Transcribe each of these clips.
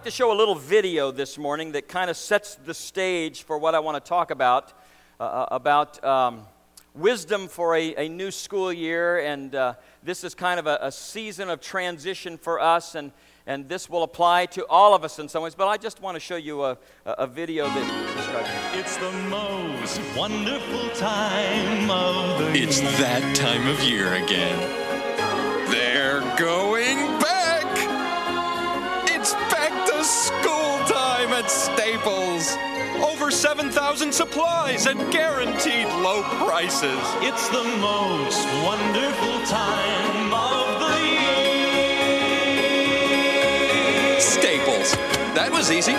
I'd like to show a little video this morning that kind of sets the stage for what I want to talk about uh, uh, about um, wisdom for a, a, new school year. And uh, this is kind of a, a, season of transition for us, and, and this will apply to all of us in some ways. But I just want to show you a, a video that describes it. It's the most wonderful time of the year. It's that time of year again. They're going school Staples. Over 7,000 supplies at guaranteed low prices. It's the most wonderful time of the year. Staples. That was easy.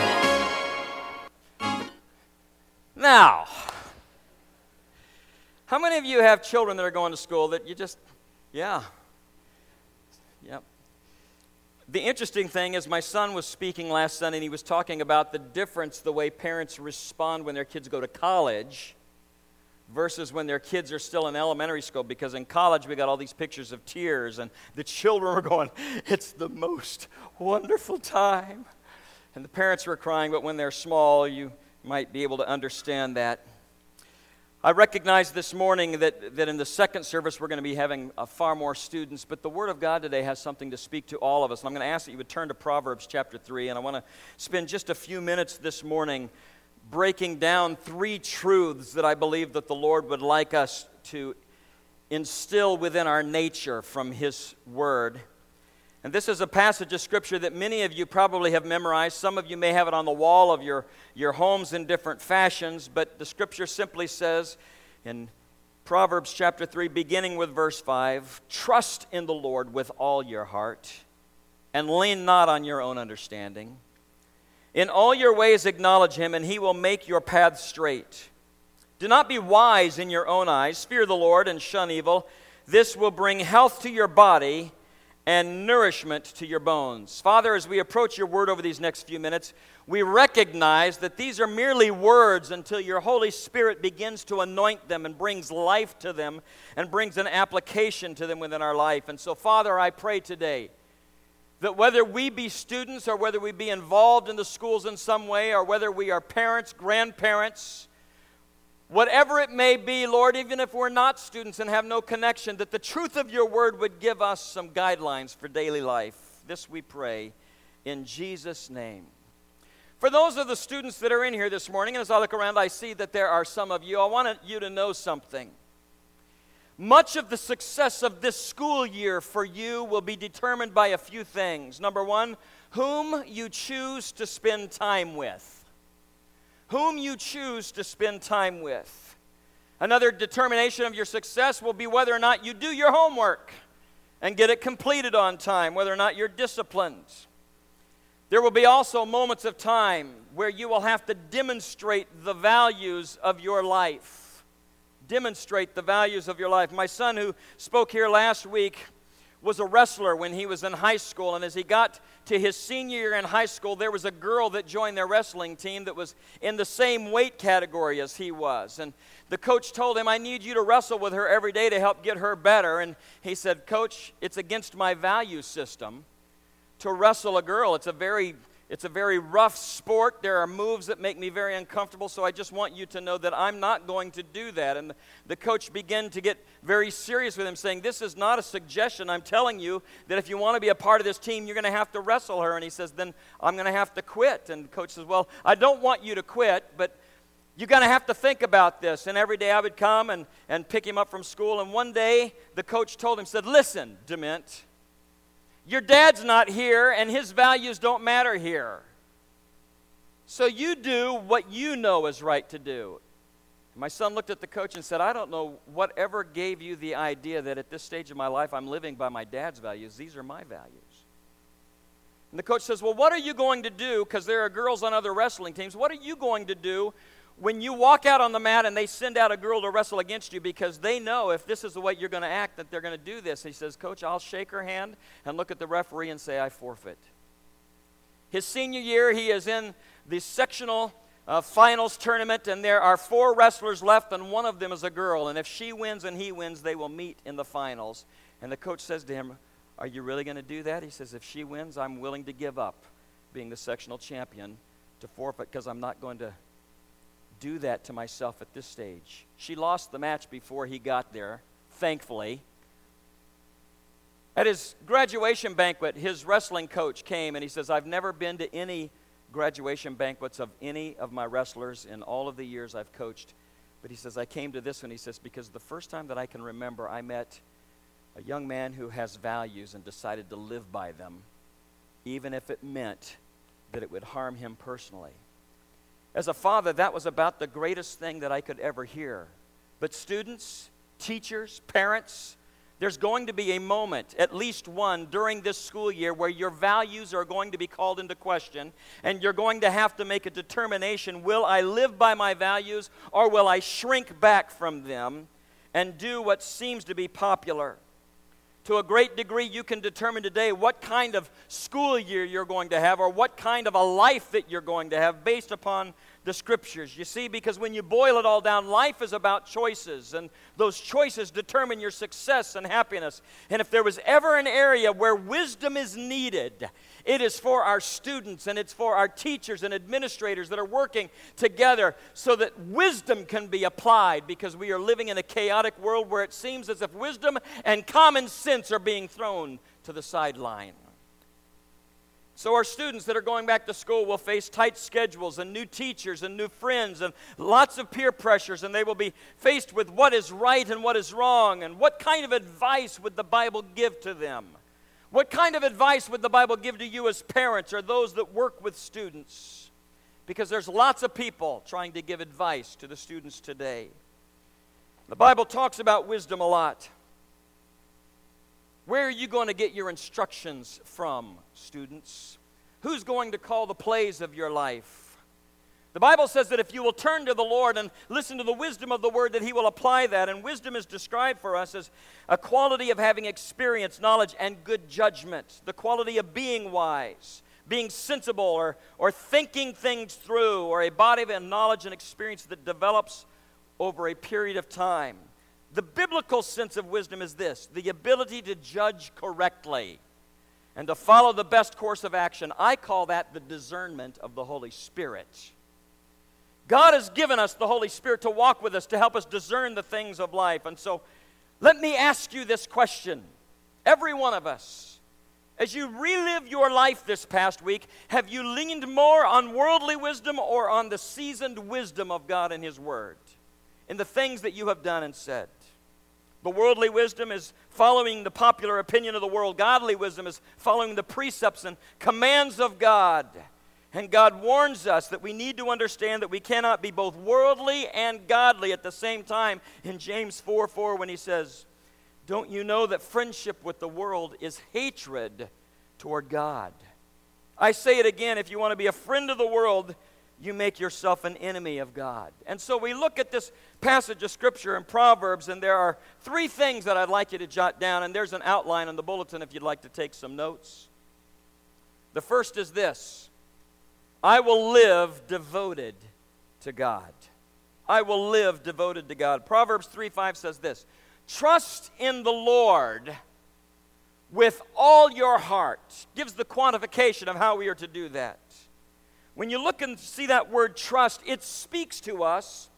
Now, how many of you have children that are going to school that you just, yeah, yep, the interesting thing is, my son was speaking last Sunday and he was talking about the difference the way parents respond when their kids go to college versus when their kids are still in elementary school. Because in college, we got all these pictures of tears, and the children were going, It's the most wonderful time. And the parents were crying, but when they're small, you might be able to understand that. I recognize this morning that, that in the second service we're going to be having uh, far more students, but the Word of God today has something to speak to all of us. And I'm going to ask that you would turn to Proverbs chapter 3, and I want to spend just a few minutes this morning breaking down three truths that I believe that the Lord would like us to instill within our nature from His Word. And this is a passage of Scripture that many of you probably have memorized. Some of you may have it on the wall of your, your homes in different fashions, but the Scripture simply says in Proverbs chapter 3, beginning with verse 5 Trust in the Lord with all your heart, and lean not on your own understanding. In all your ways acknowledge him, and he will make your paths straight. Do not be wise in your own eyes. Fear the Lord and shun evil. This will bring health to your body and nourishment to your bones. Father, as we approach your word over these next few minutes, we recognize that these are merely words until your Holy Spirit begins to anoint them and brings life to them and brings an application to them within our life. And so, Father, I pray today that whether we be students or whether we be involved in the schools in some way or whether we are parents, grandparents, Whatever it may be, Lord, even if we're not students and have no connection, that the truth of your word would give us some guidelines for daily life. This we pray in Jesus' name. For those of the students that are in here this morning, and as I look around, I see that there are some of you, I want you to know something. Much of the success of this school year for you will be determined by a few things. Number one, whom you choose to spend time with whom you choose to spend time with. Another determination of your success will be whether or not you do your homework and get it completed on time, whether or not you're disciplined. There will be also moments of time where you will have to demonstrate the values of your life. Demonstrate the values of your life. My son, who spoke here last week, was a wrestler when he was in high school, and as he got to his senior year in high school, there was a girl that joined their wrestling team that was in the same weight category as he was. And the coach told him, I need you to wrestle with her every day to help get her better. And he said, Coach, it's against my value system to wrestle a girl. It's a very it's a very rough sport. There are moves that make me very uncomfortable, so I just want you to know that I'm not going to do that. And the coach began to get very serious with him, saying, This is not a suggestion. I'm telling you that if you want to be a part of this team, you're going to have to wrestle her. And he says, Then I'm going to have to quit. And coach says, Well, I don't want you to quit, but you're going to have to think about this. And every day I would come and, and pick him up from school. And one day the coach told him, said, Listen, Dement. Your dad's not here, and his values don't matter here. So you do what you know is right to do. My son looked at the coach and said, I don't know whatever gave you the idea that at this stage of my life I'm living by my dad's values. These are my values. And the coach says, Well, what are you going to do? Because there are girls on other wrestling teams. What are you going to do when you walk out on the mat and they send out a girl to wrestle against you because they know if this is the way you're going to act that they're going to do this. He says, Coach, I'll shake her hand and look at the referee and say, I forfeit. His senior year, he is in the sectional uh, finals tournament, and there are four wrestlers left, and one of them is a girl. And if she wins and he wins, they will meet in the finals. And the coach says to him, Are you really going to do that? He says, If she wins, I'm willing to give up being the sectional champion, to forfeit because I'm not going to do that to myself at this stage. She lost the match before he got there, thankfully. At his graduation banquet, his wrestling coach came and he says, I've never been to any graduation banquets of any of my wrestlers in all of the years I've coached. But he says, I came to this one, he says, because the first time that I can remember, I met a young man who has values and decided to live by them, even if it meant that it would harm him personally. As a father, that was about the greatest thing that I could ever hear. But students, teachers, parents, there's going to be a moment, at least one, during this school year where your values are going to be called into question, and you're going to have to make a determination will I live by my values or will I shrink back from them and do what seems to be popular? To a great degree, you can determine today what kind of school year you're going to have or what kind of a life that you're going to have based upon the scriptures. You see, because when you boil it all down, life is about choices, and those choices determine your success and happiness. And if there was ever an area where wisdom is needed, it is for our students and it's for our teachers and administrators that are working together so that wisdom can be applied because we are living in a chaotic world where it seems as if wisdom and common sense are being thrown to the sideline. So, our students that are going back to school will face tight schedules and new teachers and new friends and lots of peer pressures, and they will be faced with what is right and what is wrong, and what kind of advice would the Bible give to them? What kind of advice would the Bible give to you as parents or those that work with students? Because there's lots of people trying to give advice to the students today. The Bible talks about wisdom a lot. Where are you going to get your instructions from, students? Who's going to call the plays of your life? The Bible says that if you will turn to the Lord and listen to the wisdom of the word, that He will apply that. And wisdom is described for us as a quality of having experience, knowledge, and good judgment, the quality of being wise, being sensible, or, or thinking things through, or a body of knowledge and experience that develops over a period of time. The biblical sense of wisdom is this the ability to judge correctly and to follow the best course of action. I call that the discernment of the Holy Spirit. God has given us the Holy Spirit to walk with us, to help us discern the things of life. And so, let me ask you this question. Every one of us, as you relive your life this past week, have you leaned more on worldly wisdom or on the seasoned wisdom of God and His Word in the things that you have done and said? The worldly wisdom is following the popular opinion of the world. Godly wisdom is following the precepts and commands of God. And God warns us that we need to understand that we cannot be both worldly and godly at the same time in James 4 4 when he says, Don't you know that friendship with the world is hatred toward God? I say it again if you want to be a friend of the world, you make yourself an enemy of God. And so we look at this passage of Scripture in Proverbs, and there are three things that I'd like you to jot down, and there's an outline on the bulletin if you'd like to take some notes. The first is this I will live devoted to God. I will live devoted to God. Proverbs 3 5 says this Trust in the Lord with all your heart. Gives the quantification of how we are to do that. When you look and see that word trust, it speaks to us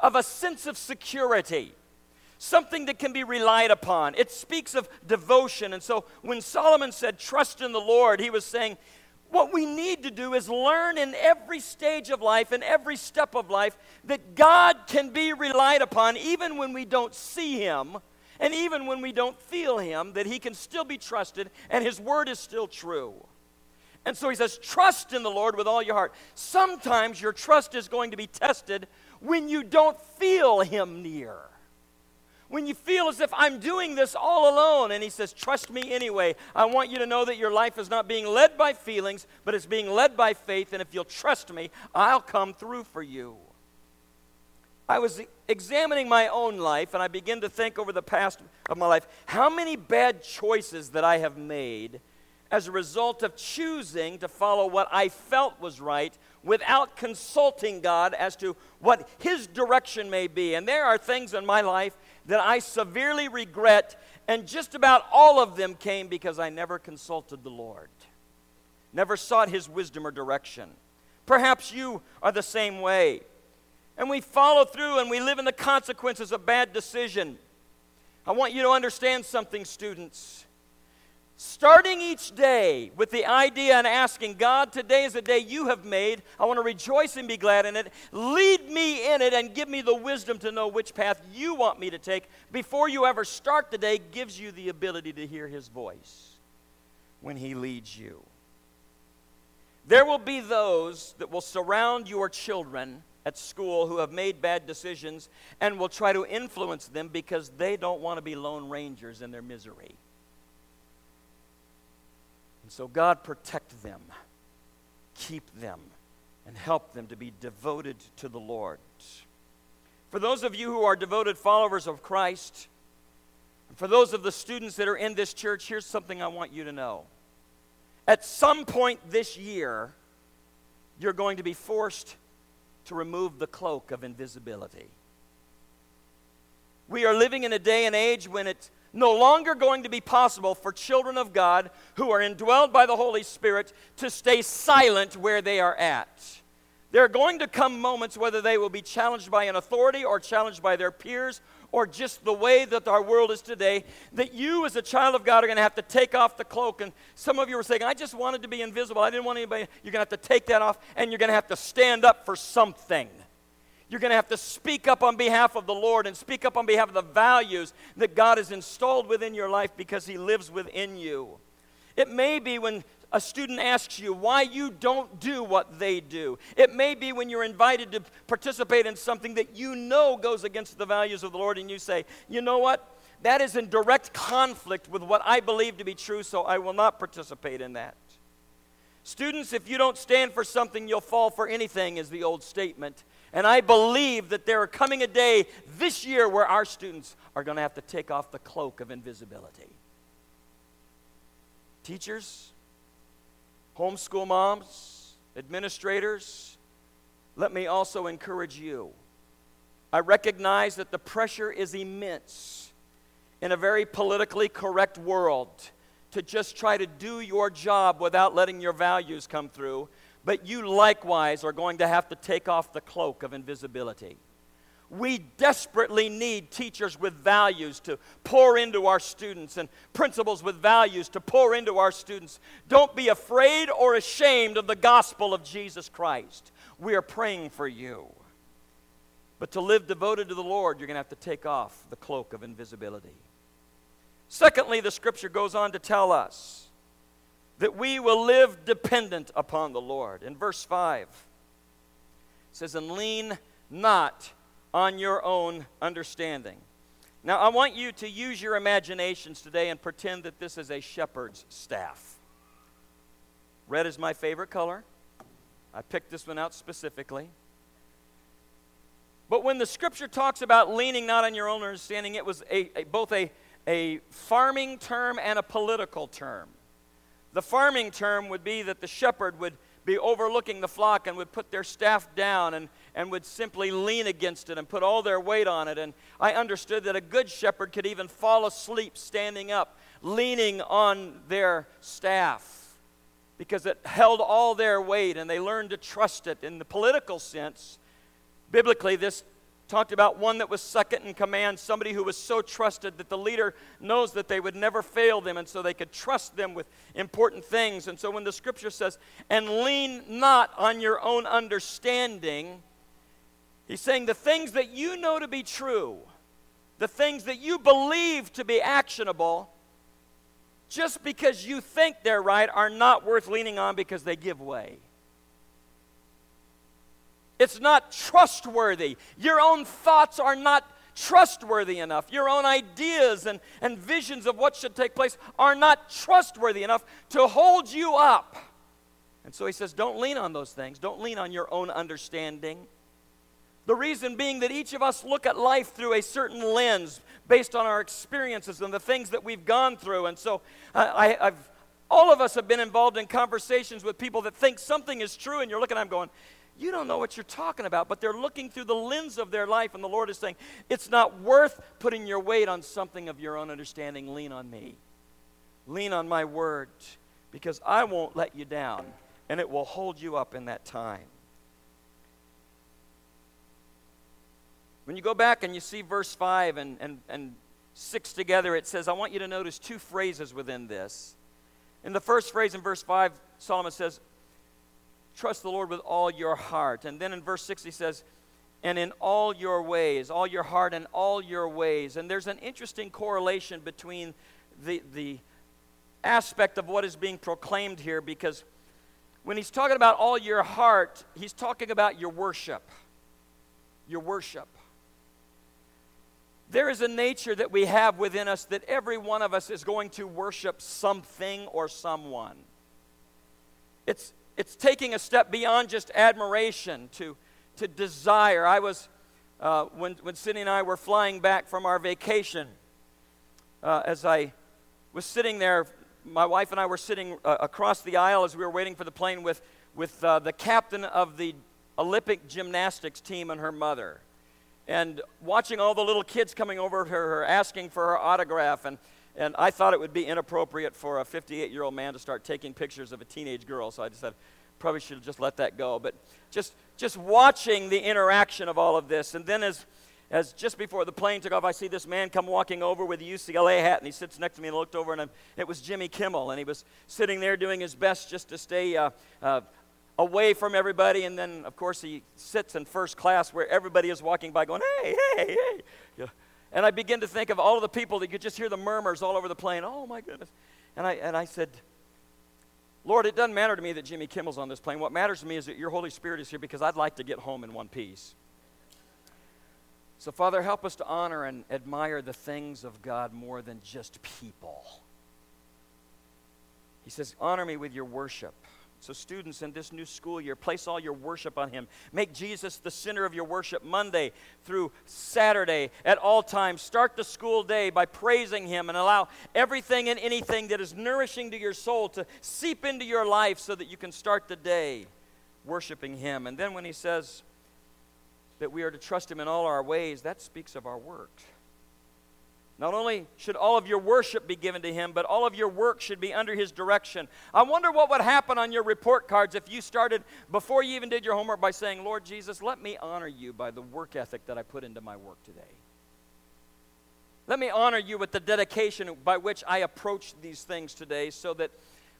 of a sense of security, something that can be relied upon. It speaks of devotion. And so when Solomon said, Trust in the Lord, he was saying, what we need to do is learn in every stage of life, in every step of life, that God can be relied upon even when we don't see Him and even when we don't feel Him, that He can still be trusted and His word is still true. And so He says, Trust in the Lord with all your heart. Sometimes your trust is going to be tested when you don't feel Him near when you feel as if I'm doing this all alone. And he says, Trust me anyway. I want you to know that your life is not being led by feelings, but it's being led by faith. And if you'll trust me, I'll come through for you. I was examining my own life, and I began to think over the past of my life how many bad choices that I have made as a result of choosing to follow what I felt was right without consulting God as to what His direction may be. And there are things in my life that I severely regret, and just about all of them came because I never consulted the Lord. never sought his wisdom or direction. Perhaps you are the same way. And we follow through and we live in the consequences of bad decision. I want you to understand something, students. Starting each day with the idea and asking, God, today is a day you have made. I want to rejoice and be glad in it. Lead me in it and give me the wisdom to know which path you want me to take before you ever start the day gives you the ability to hear his voice when he leads you. There will be those that will surround your children at school who have made bad decisions and will try to influence them because they don't want to be lone rangers in their misery. And so, God, protect them, keep them, and help them to be devoted to the Lord. For those of you who are devoted followers of Christ, and for those of the students that are in this church, here's something I want you to know. At some point this year, you're going to be forced to remove the cloak of invisibility. We are living in a day and age when it's no longer going to be possible for children of God who are indwelled by the Holy Spirit to stay silent where they are at. There are going to come moments, whether they will be challenged by an authority or challenged by their peers or just the way that our world is today, that you as a child of God are going to have to take off the cloak. And some of you are saying, I just wanted to be invisible. I didn't want anybody. You're going to have to take that off and you're going to have to stand up for something. You're going to have to speak up on behalf of the Lord and speak up on behalf of the values that God has installed within your life because He lives within you. It may be when a student asks you why you don't do what they do. It may be when you're invited to participate in something that you know goes against the values of the Lord, and you say, you know what? That is in direct conflict with what I believe to be true, so I will not participate in that. Students, if you don't stand for something, you'll fall for anything, is the old statement. And I believe that there are coming a day this year where our students are going to have to take off the cloak of invisibility. Teachers, homeschool moms, administrators, let me also encourage you. I recognize that the pressure is immense in a very politically correct world to just try to do your job without letting your values come through but you likewise are going to have to take off the cloak of invisibility. We desperately need teachers with values to pour into our students and principals with values to pour into our students. Don't be afraid or ashamed of the gospel of Jesus Christ. We are praying for you. But to live devoted to the Lord, you're going to have to take off the cloak of invisibility. Secondly, the scripture goes on to tell us that we will live dependent upon the Lord. In verse 5, it says, And lean not on your own understanding. Now, I want you to use your imaginations today and pretend that this is a shepherd's staff. Red is my favorite color. I picked this one out specifically. But when the scripture talks about leaning not on your own understanding, it was a, a, both a, a farming term and a political term. The farming term would be that the shepherd would be overlooking the flock and would put their staff down and, and would simply lean against it and put all their weight on it. And I understood that a good shepherd could even fall asleep standing up, leaning on their staff because it held all their weight and they learned to trust it. In the political sense, biblically, this talked about one that was second in command, somebody who was so trusted that the leader knows that they would never fail them, and so they could trust them with important things. And so when the scripture says, and lean not on your own understanding, he's saying the things that you know to be true, the things that you believe to be actionable, just because you think they're right, are not worth leaning on because they give way. It's not trustworthy. Your own thoughts are not trustworthy enough. Your own ideas and, and visions of what should take place are not trustworthy enough to hold you up. And so he says, don't lean on those things. Don't lean on your own understanding. The reason being that each of us look at life through a certain lens based on our experiences and the things that we've gone through. And so uh, I, have all of us have been involved in conversations with people that think something is true, and you're looking at them going, you don't know what you're talking about, but they're looking through the lens of their life, and the Lord is saying, It's not worth putting your weight on something of your own understanding. Lean on me, lean on my word. because I won't let you down, and it will hold you up in that time. When you go back and you see verse 5 and, and, and 6 together, it says, I want you to notice two phrases within this. In the first phrase in verse 5, Solomon says, Trust the Lord with all your heart. And then in verse 6, he says, And in all your ways, all your heart and all your ways. And there's an interesting correlation between the, the aspect of what is being proclaimed here because when he's talking about all your heart, he's talking about your worship. Your worship. There is a nature that we have within us that every one of us is going to worship something or someone. It's, it's taking a step beyond just admiration to, to desire. I was, uh, when, when Cindy and I were flying back from our vacation, uh, as I was sitting there, my wife and I were sitting uh, across the aisle as we were waiting for the plane with, with uh, the captain of the Olympic gymnastics team and her mother and watching all the little kids coming over to her asking for her autograph and and I thought it would be inappropriate for a 58 year old man to start taking pictures of a teenage girl, so I decided probably should just let that go. But just, just watching the interaction of all of this, and then as, as just before the plane took off, I see this man come walking over with a UCLA hat, and he sits next to me and looked over, and I'm, it was Jimmy Kimmel, and he was sitting there doing his best just to stay uh, uh, away from everybody. And then, of course, he sits in first class where everybody is walking by going, hey, hey, hey. Yeah. And I begin to think of all of the people that could just hear the murmurs all over the plane. Oh, my goodness. And I, and I said, Lord, it doesn't matter to me that Jimmy Kimmel's on this plane. What matters to me is that your Holy Spirit is here because I'd like to get home in one piece. So, Father, help us to honor and admire the things of God more than just people. He says, Honor me with your worship. So, students in this new school year, place all your worship on Him. Make Jesus the center of your worship Monday through Saturday at all times. Start the school day by praising Him and allow everything and anything that is nourishing to your soul to seep into your life so that you can start the day worshiping Him. And then when He says that we are to trust Him in all our ways, that speaks of our work. Not only should all of your worship be given to Him, but all of your work should be under His direction. I wonder what would happen on your report cards if you started, before you even did your homework, by saying, Lord Jesus, let me honor you by the work ethic that I put into my work today. Let me honor you with the dedication by which I approach these things today so that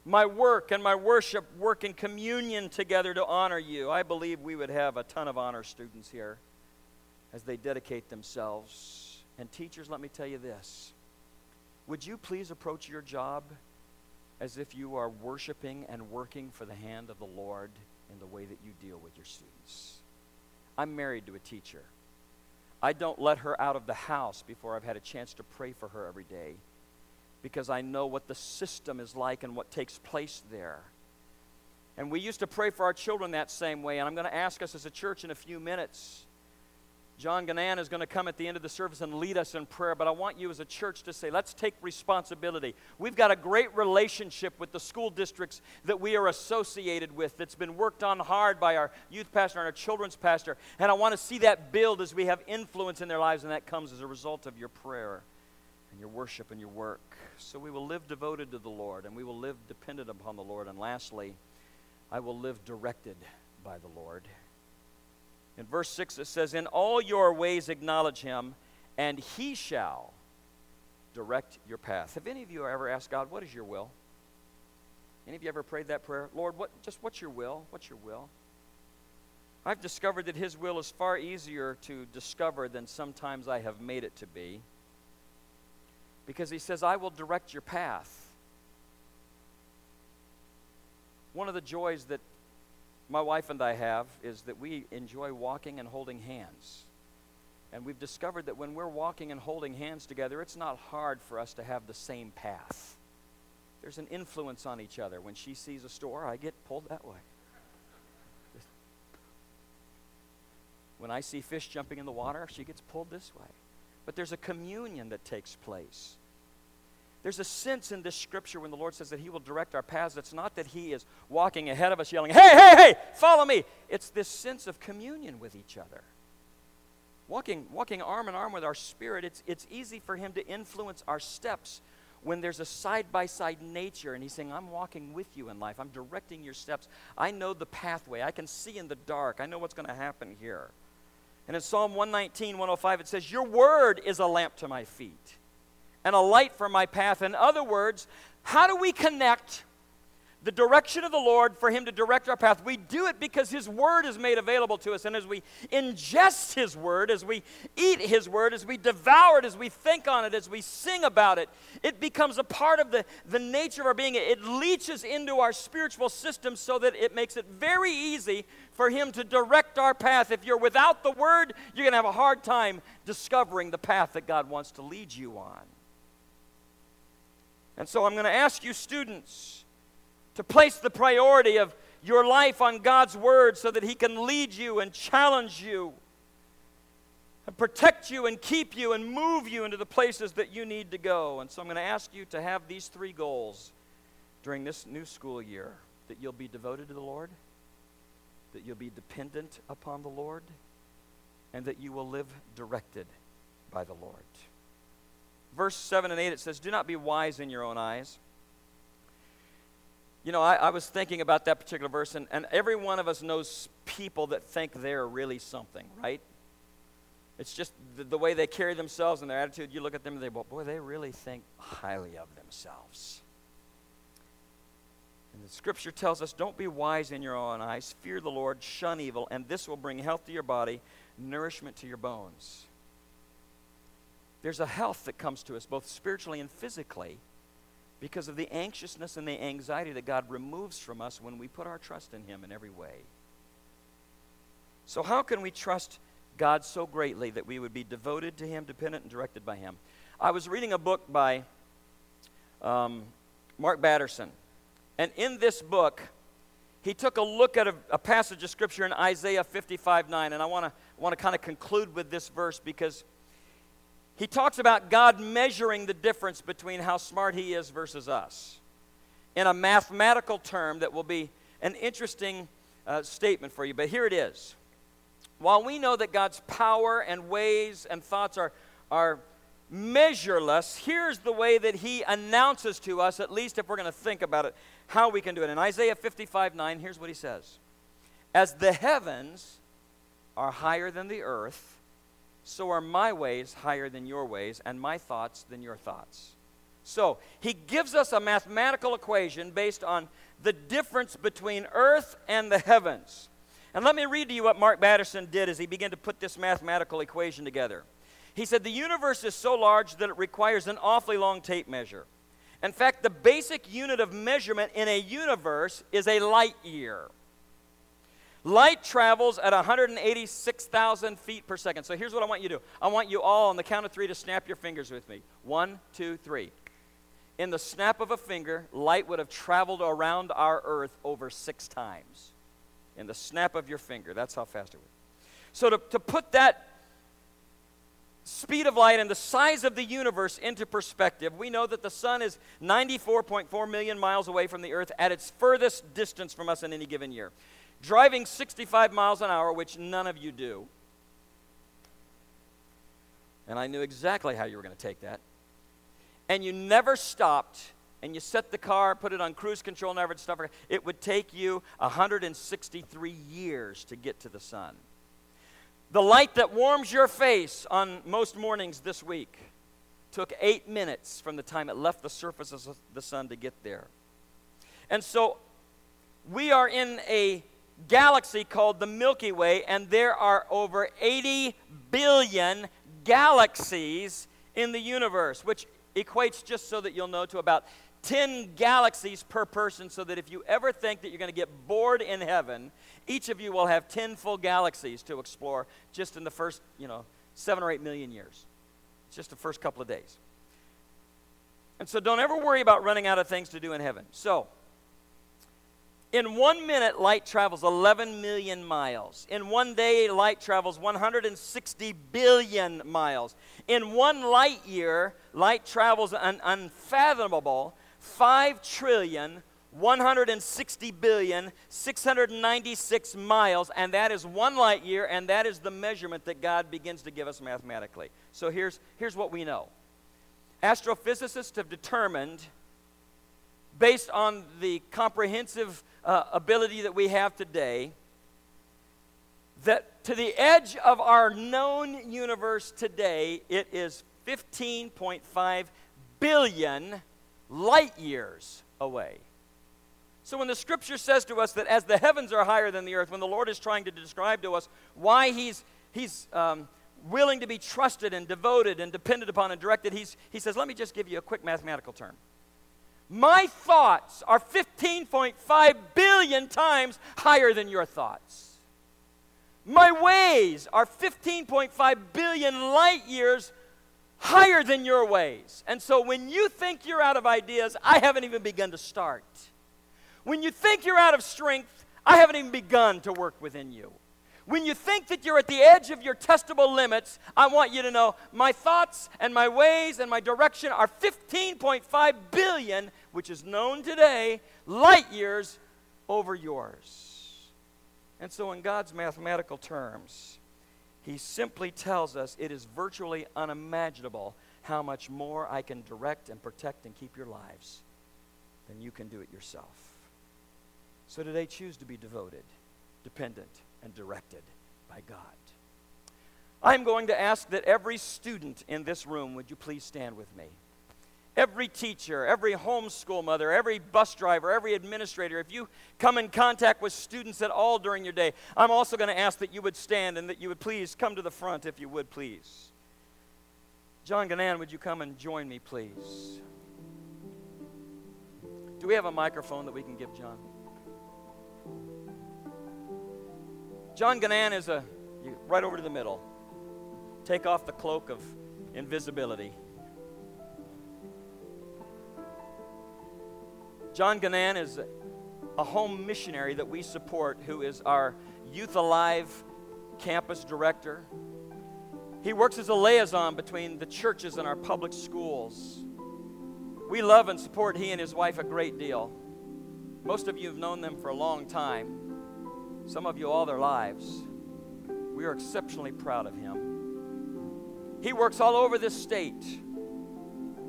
my work and my worship work in communion together to honor you. I believe we would have a ton of honor students here as they dedicate themselves and teachers, let me tell you this. Would you please approach your job as if you are worshiping and working for the hand of the Lord in the way that you deal with your students? I'm married to a teacher. I don't let her out of the house before I've had a chance to pray for her every day because I know what the system is like and what takes place there. And we used to pray for our children that same way, and I'm going to ask us as a church in a few minutes John Ganan is going to come at the end of the service and lead us in prayer, but I want you as a church to say, let's take responsibility. We've got a great relationship with the school districts that we are associated with that's been worked on hard by our youth pastor and our children's pastor, and I want to see that build as we have influence in their lives, and that comes as a result of your prayer and your worship and your work. So we will live devoted to the Lord, and we will live dependent upon the Lord, and lastly, I will live directed by the Lord. In verse 6, it says, In all your ways acknowledge him, and he shall direct your path. Have any of you ever asked God, What is your will? Any of you ever prayed that prayer? Lord, what, just what's your will? What's your will? I've discovered that His will is far easier to discover than sometimes I have made it to be. Because He says, I will direct your path. One of the joys that my wife and I have is that we enjoy walking and holding hands. And we've discovered that when we're walking and holding hands together, it's not hard for us to have the same path. There's an influence on each other. When she sees a store, I get pulled that way. When I see fish jumping in the water, she gets pulled this way. But there's a communion that takes place. There's a sense in this scripture when the Lord says that He will direct our paths. It's not that He is walking ahead of us yelling, hey, hey, hey, follow me. It's this sense of communion with each other. Walking, walking arm in arm with our spirit, it's, it's easy for Him to influence our steps when there's a side by side nature and he's saying, I'm walking with you in life, I'm directing your steps. I know the pathway, I can see in the dark, I know what's going to happen here. And in Psalm 119, 105, it says, Your word is a lamp to my feet and a light for my path. In other words, how do we connect the direction of the Lord for Him to direct our path. We do it because His Word is made available to us. And as we ingest His Word, as we eat His Word, as we devour it, as we think on it, as we sing about it, it becomes a part of the, the nature of our being. It leaches into our spiritual system so that it makes it very easy for Him to direct our path. If you're without the Word, you're going to have a hard time discovering the path that God wants to lead you on. And so I'm going to ask you, students, to place the priority of your life on God's Word so that He can lead you and challenge you and protect you and keep you and move you into the places that you need to go. And so I'm going to ask you to have these three goals during this new school year that you'll be devoted to the Lord, that you'll be dependent upon the Lord, and that you will live directed by the Lord. Verse 7 and 8 it says, Do not be wise in your own eyes. You know, I, I, was thinking about that particular verse, and, and every one of us knows people that think they're really something, right? It's just the, the way they carry themselves and their attitude. You look at them and they go, boy, they really think highly of themselves. And the scripture tells us, don't be wise in your own eyes, fear the Lord, shun evil, and this will bring health to your body, nourishment to your bones. There's a health that comes to us, both spiritually and physically because of the anxiousness and the anxiety that God removes from us when we put our trust in Him in every way. So, how can we trust God so greatly that we would be devoted to Him, dependent, and directed by Him? I was reading a book by um, Mark Batterson, and in this book, he took a look at a, a passage of Scripture in Isaiah 55 9, and I want to want to kind of conclude with this verse because he talks about God measuring the difference between how smart he is versus us in a mathematical term that will be an interesting uh, statement for you. But here it is. While we know that God's power and ways and thoughts are, are measureless, here's the way that he announces to us, at least if we're going to think about it, how we can do it. In Isaiah 55 9, here's what he says As the heavens are higher than the earth, so are my ways higher than your ways, and my thoughts than your thoughts. So, he gives us a mathematical equation based on the difference between earth and the heavens. And let me read to you what Mark Batterson did as he began to put this mathematical equation together. He said, The universe is so large that it requires an awfully long tape measure. In fact, the basic unit of measurement in a universe is a light year. Light travels at 186,000 feet per second. So here's what I want you to do I want you all, on the count of three, to snap your fingers with me. One, two, three. In the snap of a finger, light would have traveled around our earth over six times. In the snap of your finger. That's how fast it would. So to, to put that speed of light and the size of the universe into perspective, we know that the sun is 94.4 million miles away from the earth at its furthest distance from us in any given year driving 65 miles an hour, which none of you do. And I knew exactly how you were going to take that. And you never stopped and you set the car, put it on cruise control, never stop. It would take you 163 years to get to the sun. The light that warms your face on most mornings this week took eight minutes from the time it left the surface of the sun to get there. And so we are in a galaxy called the Milky Way, and there are over 80 billion galaxies in the universe, which equates, just so that you'll know, to about 10 galaxies per person, so that if you ever think that you're going to get bored in heaven, each of you will have 10 full galaxies to explore just in the first, you know, seven or eight million years. It's just the first couple of days. And so don't ever worry about running out of things to do in heaven. So, in one minute, light travels 11 million miles. In one day, light travels 160 billion miles. In one light year, light travels an unfathomable 5 trillion 160 billion 696 miles and that is one light year and that is the measurement that god begins to give us mathematically so here's, here's what we know astrophysicists have determined, based on the comprehensive uh, ability that we have today, that to the edge of our known universe today, it is 15.5 billion light years away. So when the scripture says to us that as the heavens are higher than the earth, when the Lord is trying to describe to us why He's, he's um, willing to be trusted and devoted and depended upon and directed, he's, He says, let me just give you a quick mathematical term. My thoughts are 15.5 billion times higher than your thoughts. My ways are 15.5 billion light years higher than your ways. And so when you think you're out of ideas, I haven't even begun to start. When you think you're out of strength, I haven't even begun to work within you. When you think that you're at the edge of your testable limits, I want you to know my thoughts and my ways and my direction are 15.5 billion, which is known today, light years over yours. And so, in God's mathematical terms, He simply tells us it is virtually unimaginable how much more I can direct and protect and keep your lives than you can do it yourself. So, today, choose to be devoted, dependent, and directed by God. I'm going to ask that every student in this room, would you please stand with me? Every teacher, every homeschool mother, every bus driver, every administrator, if you come in contact with students at all during your day, I'm also going to ask that you would stand and that you would please come to the front if you would please. John Ganan, would you come and join me, please? Do we have a microphone that we can give John? John Ganan is a, right over to the middle. Take off the cloak of invisibility. John Ganan is a home missionary that we support who is our Youth Alive campus director. He works as a liaison between the churches and our public schools. We love and support he and his wife a great deal. Most of you have known them for a long time some of you all their lives. We are exceptionally proud of him. He works all over this state,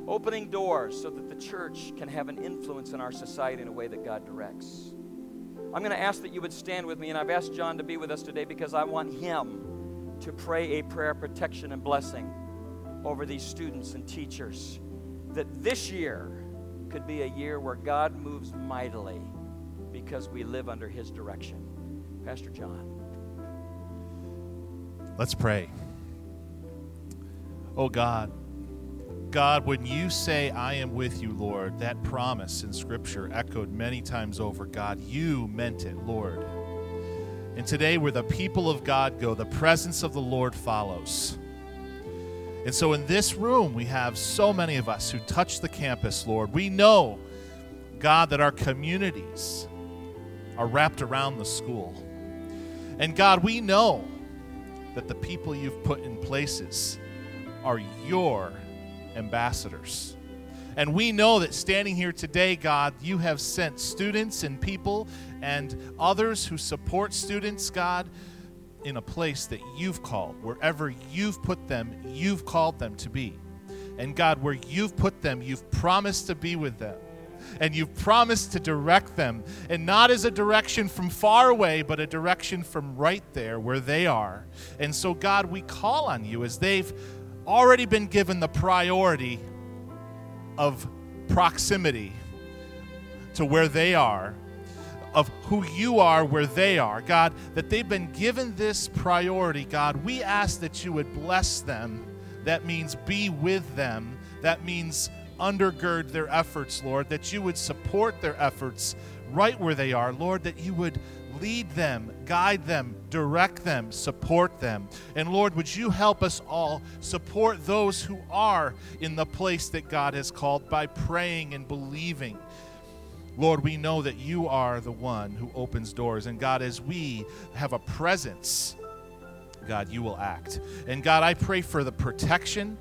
opening doors so that church can have an influence in our society in a way that God directs. I'm going to ask that you would stand with me, and I've asked John to be with us today because I want him to pray a prayer of protection and blessing over these students and teachers. That this year could be a year where God moves mightily because we live under his direction. Pastor John. Let's pray. Oh God, God, when you say, I am with you, Lord, that promise in Scripture echoed many times over, God, you meant it, Lord. And today, where the people of God go, the presence of the Lord follows. And so, in this room, we have so many of us who touch the campus, Lord. We know, God, that our communities are wrapped around the school. And God, we know that the people you've put in places are your ambassadors. And we know that standing here today, God, you have sent students and people and others who support students, God, in a place that you've called. Wherever you've put them, you've called them to be. And God, where you've put them, you've promised to be with them and you've promised to direct them, and not as a direction from far away, but a direction from right there where they are. And so, God, we call on you as they've already been given the priority of proximity to where they are, of who you are where they are, God, that they've been given this priority, God. We ask that you would bless them. That means be with them. That means undergird their efforts, Lord, that you would support their efforts right where they are, Lord, that you would lead them, guide them, direct them, support them. And Lord, would you help us all support those who are in the place that God has called by praying and believing. Lord, we know that you are the one who opens doors. And God, as we have a presence, God, you will act. And God, I pray for the protection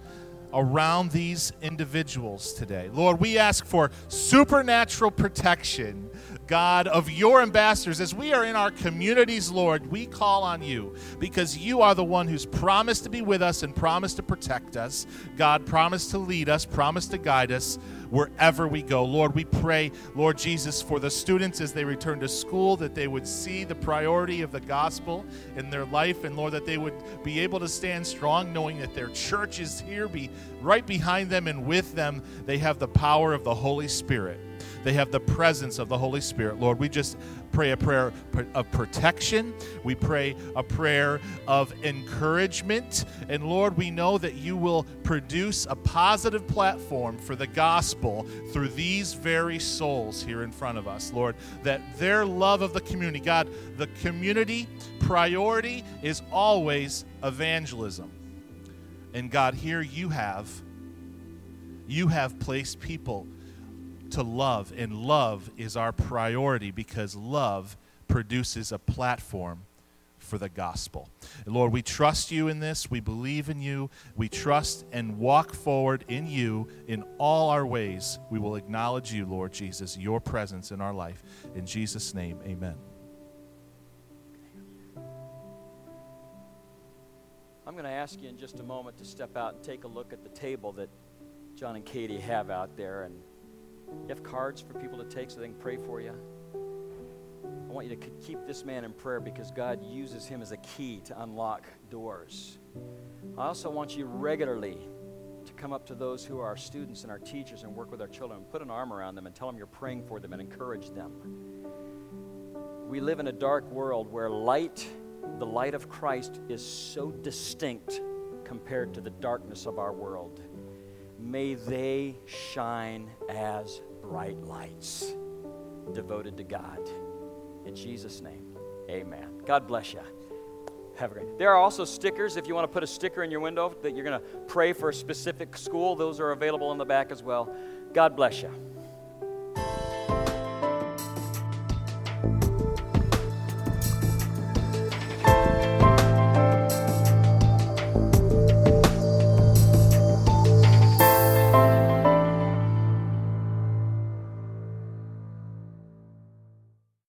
around these individuals today. Lord, we ask for supernatural protection, God, of your ambassadors. As we are in our communities, Lord, we call on you because you are the one who's promised to be with us and promised to protect us. God, promised to lead us, promised to guide us wherever we go. Lord, we pray, Lord Jesus, for the students as they return to school, that they would see the priority of the gospel in their life, and Lord, that they would be able to stand strong knowing that their church is here, be right behind them and with them. They have the power of the Holy Spirit. They have the presence of the Holy Spirit. Lord, we just pray a prayer of protection. We pray a prayer of encouragement. And Lord, we know that you will produce a positive platform for the gospel through these very souls here in front of us, Lord, that their love of the community, God, the community priority is always evangelism. And God, here you have you have placed people to love, and love is our priority because love produces a platform for the gospel. Lord, we trust you in this. We believe in you. We trust and walk forward in you in all our ways. We will acknowledge you, Lord Jesus, your presence in our life. In Jesus' name, amen. I'm going to ask you in just a moment to step out and take a look at the table that John and Katie have out there. And you have cards for people to take so they can pray for you. I want you to keep this man in prayer because God uses him as a key to unlock doors. I also want you regularly to come up to those who are our students and our teachers and work with our children, put an arm around them and tell them you're praying for them and encourage them. We live in a dark world where light, the light of Christ, is so distinct compared to the darkness of our world may they shine as bright lights devoted to God. In Jesus' name, amen. God bless you. Have a great There are also stickers if you want to put a sticker in your window that you're going to pray for a specific school. Those are available in the back as well. God bless you.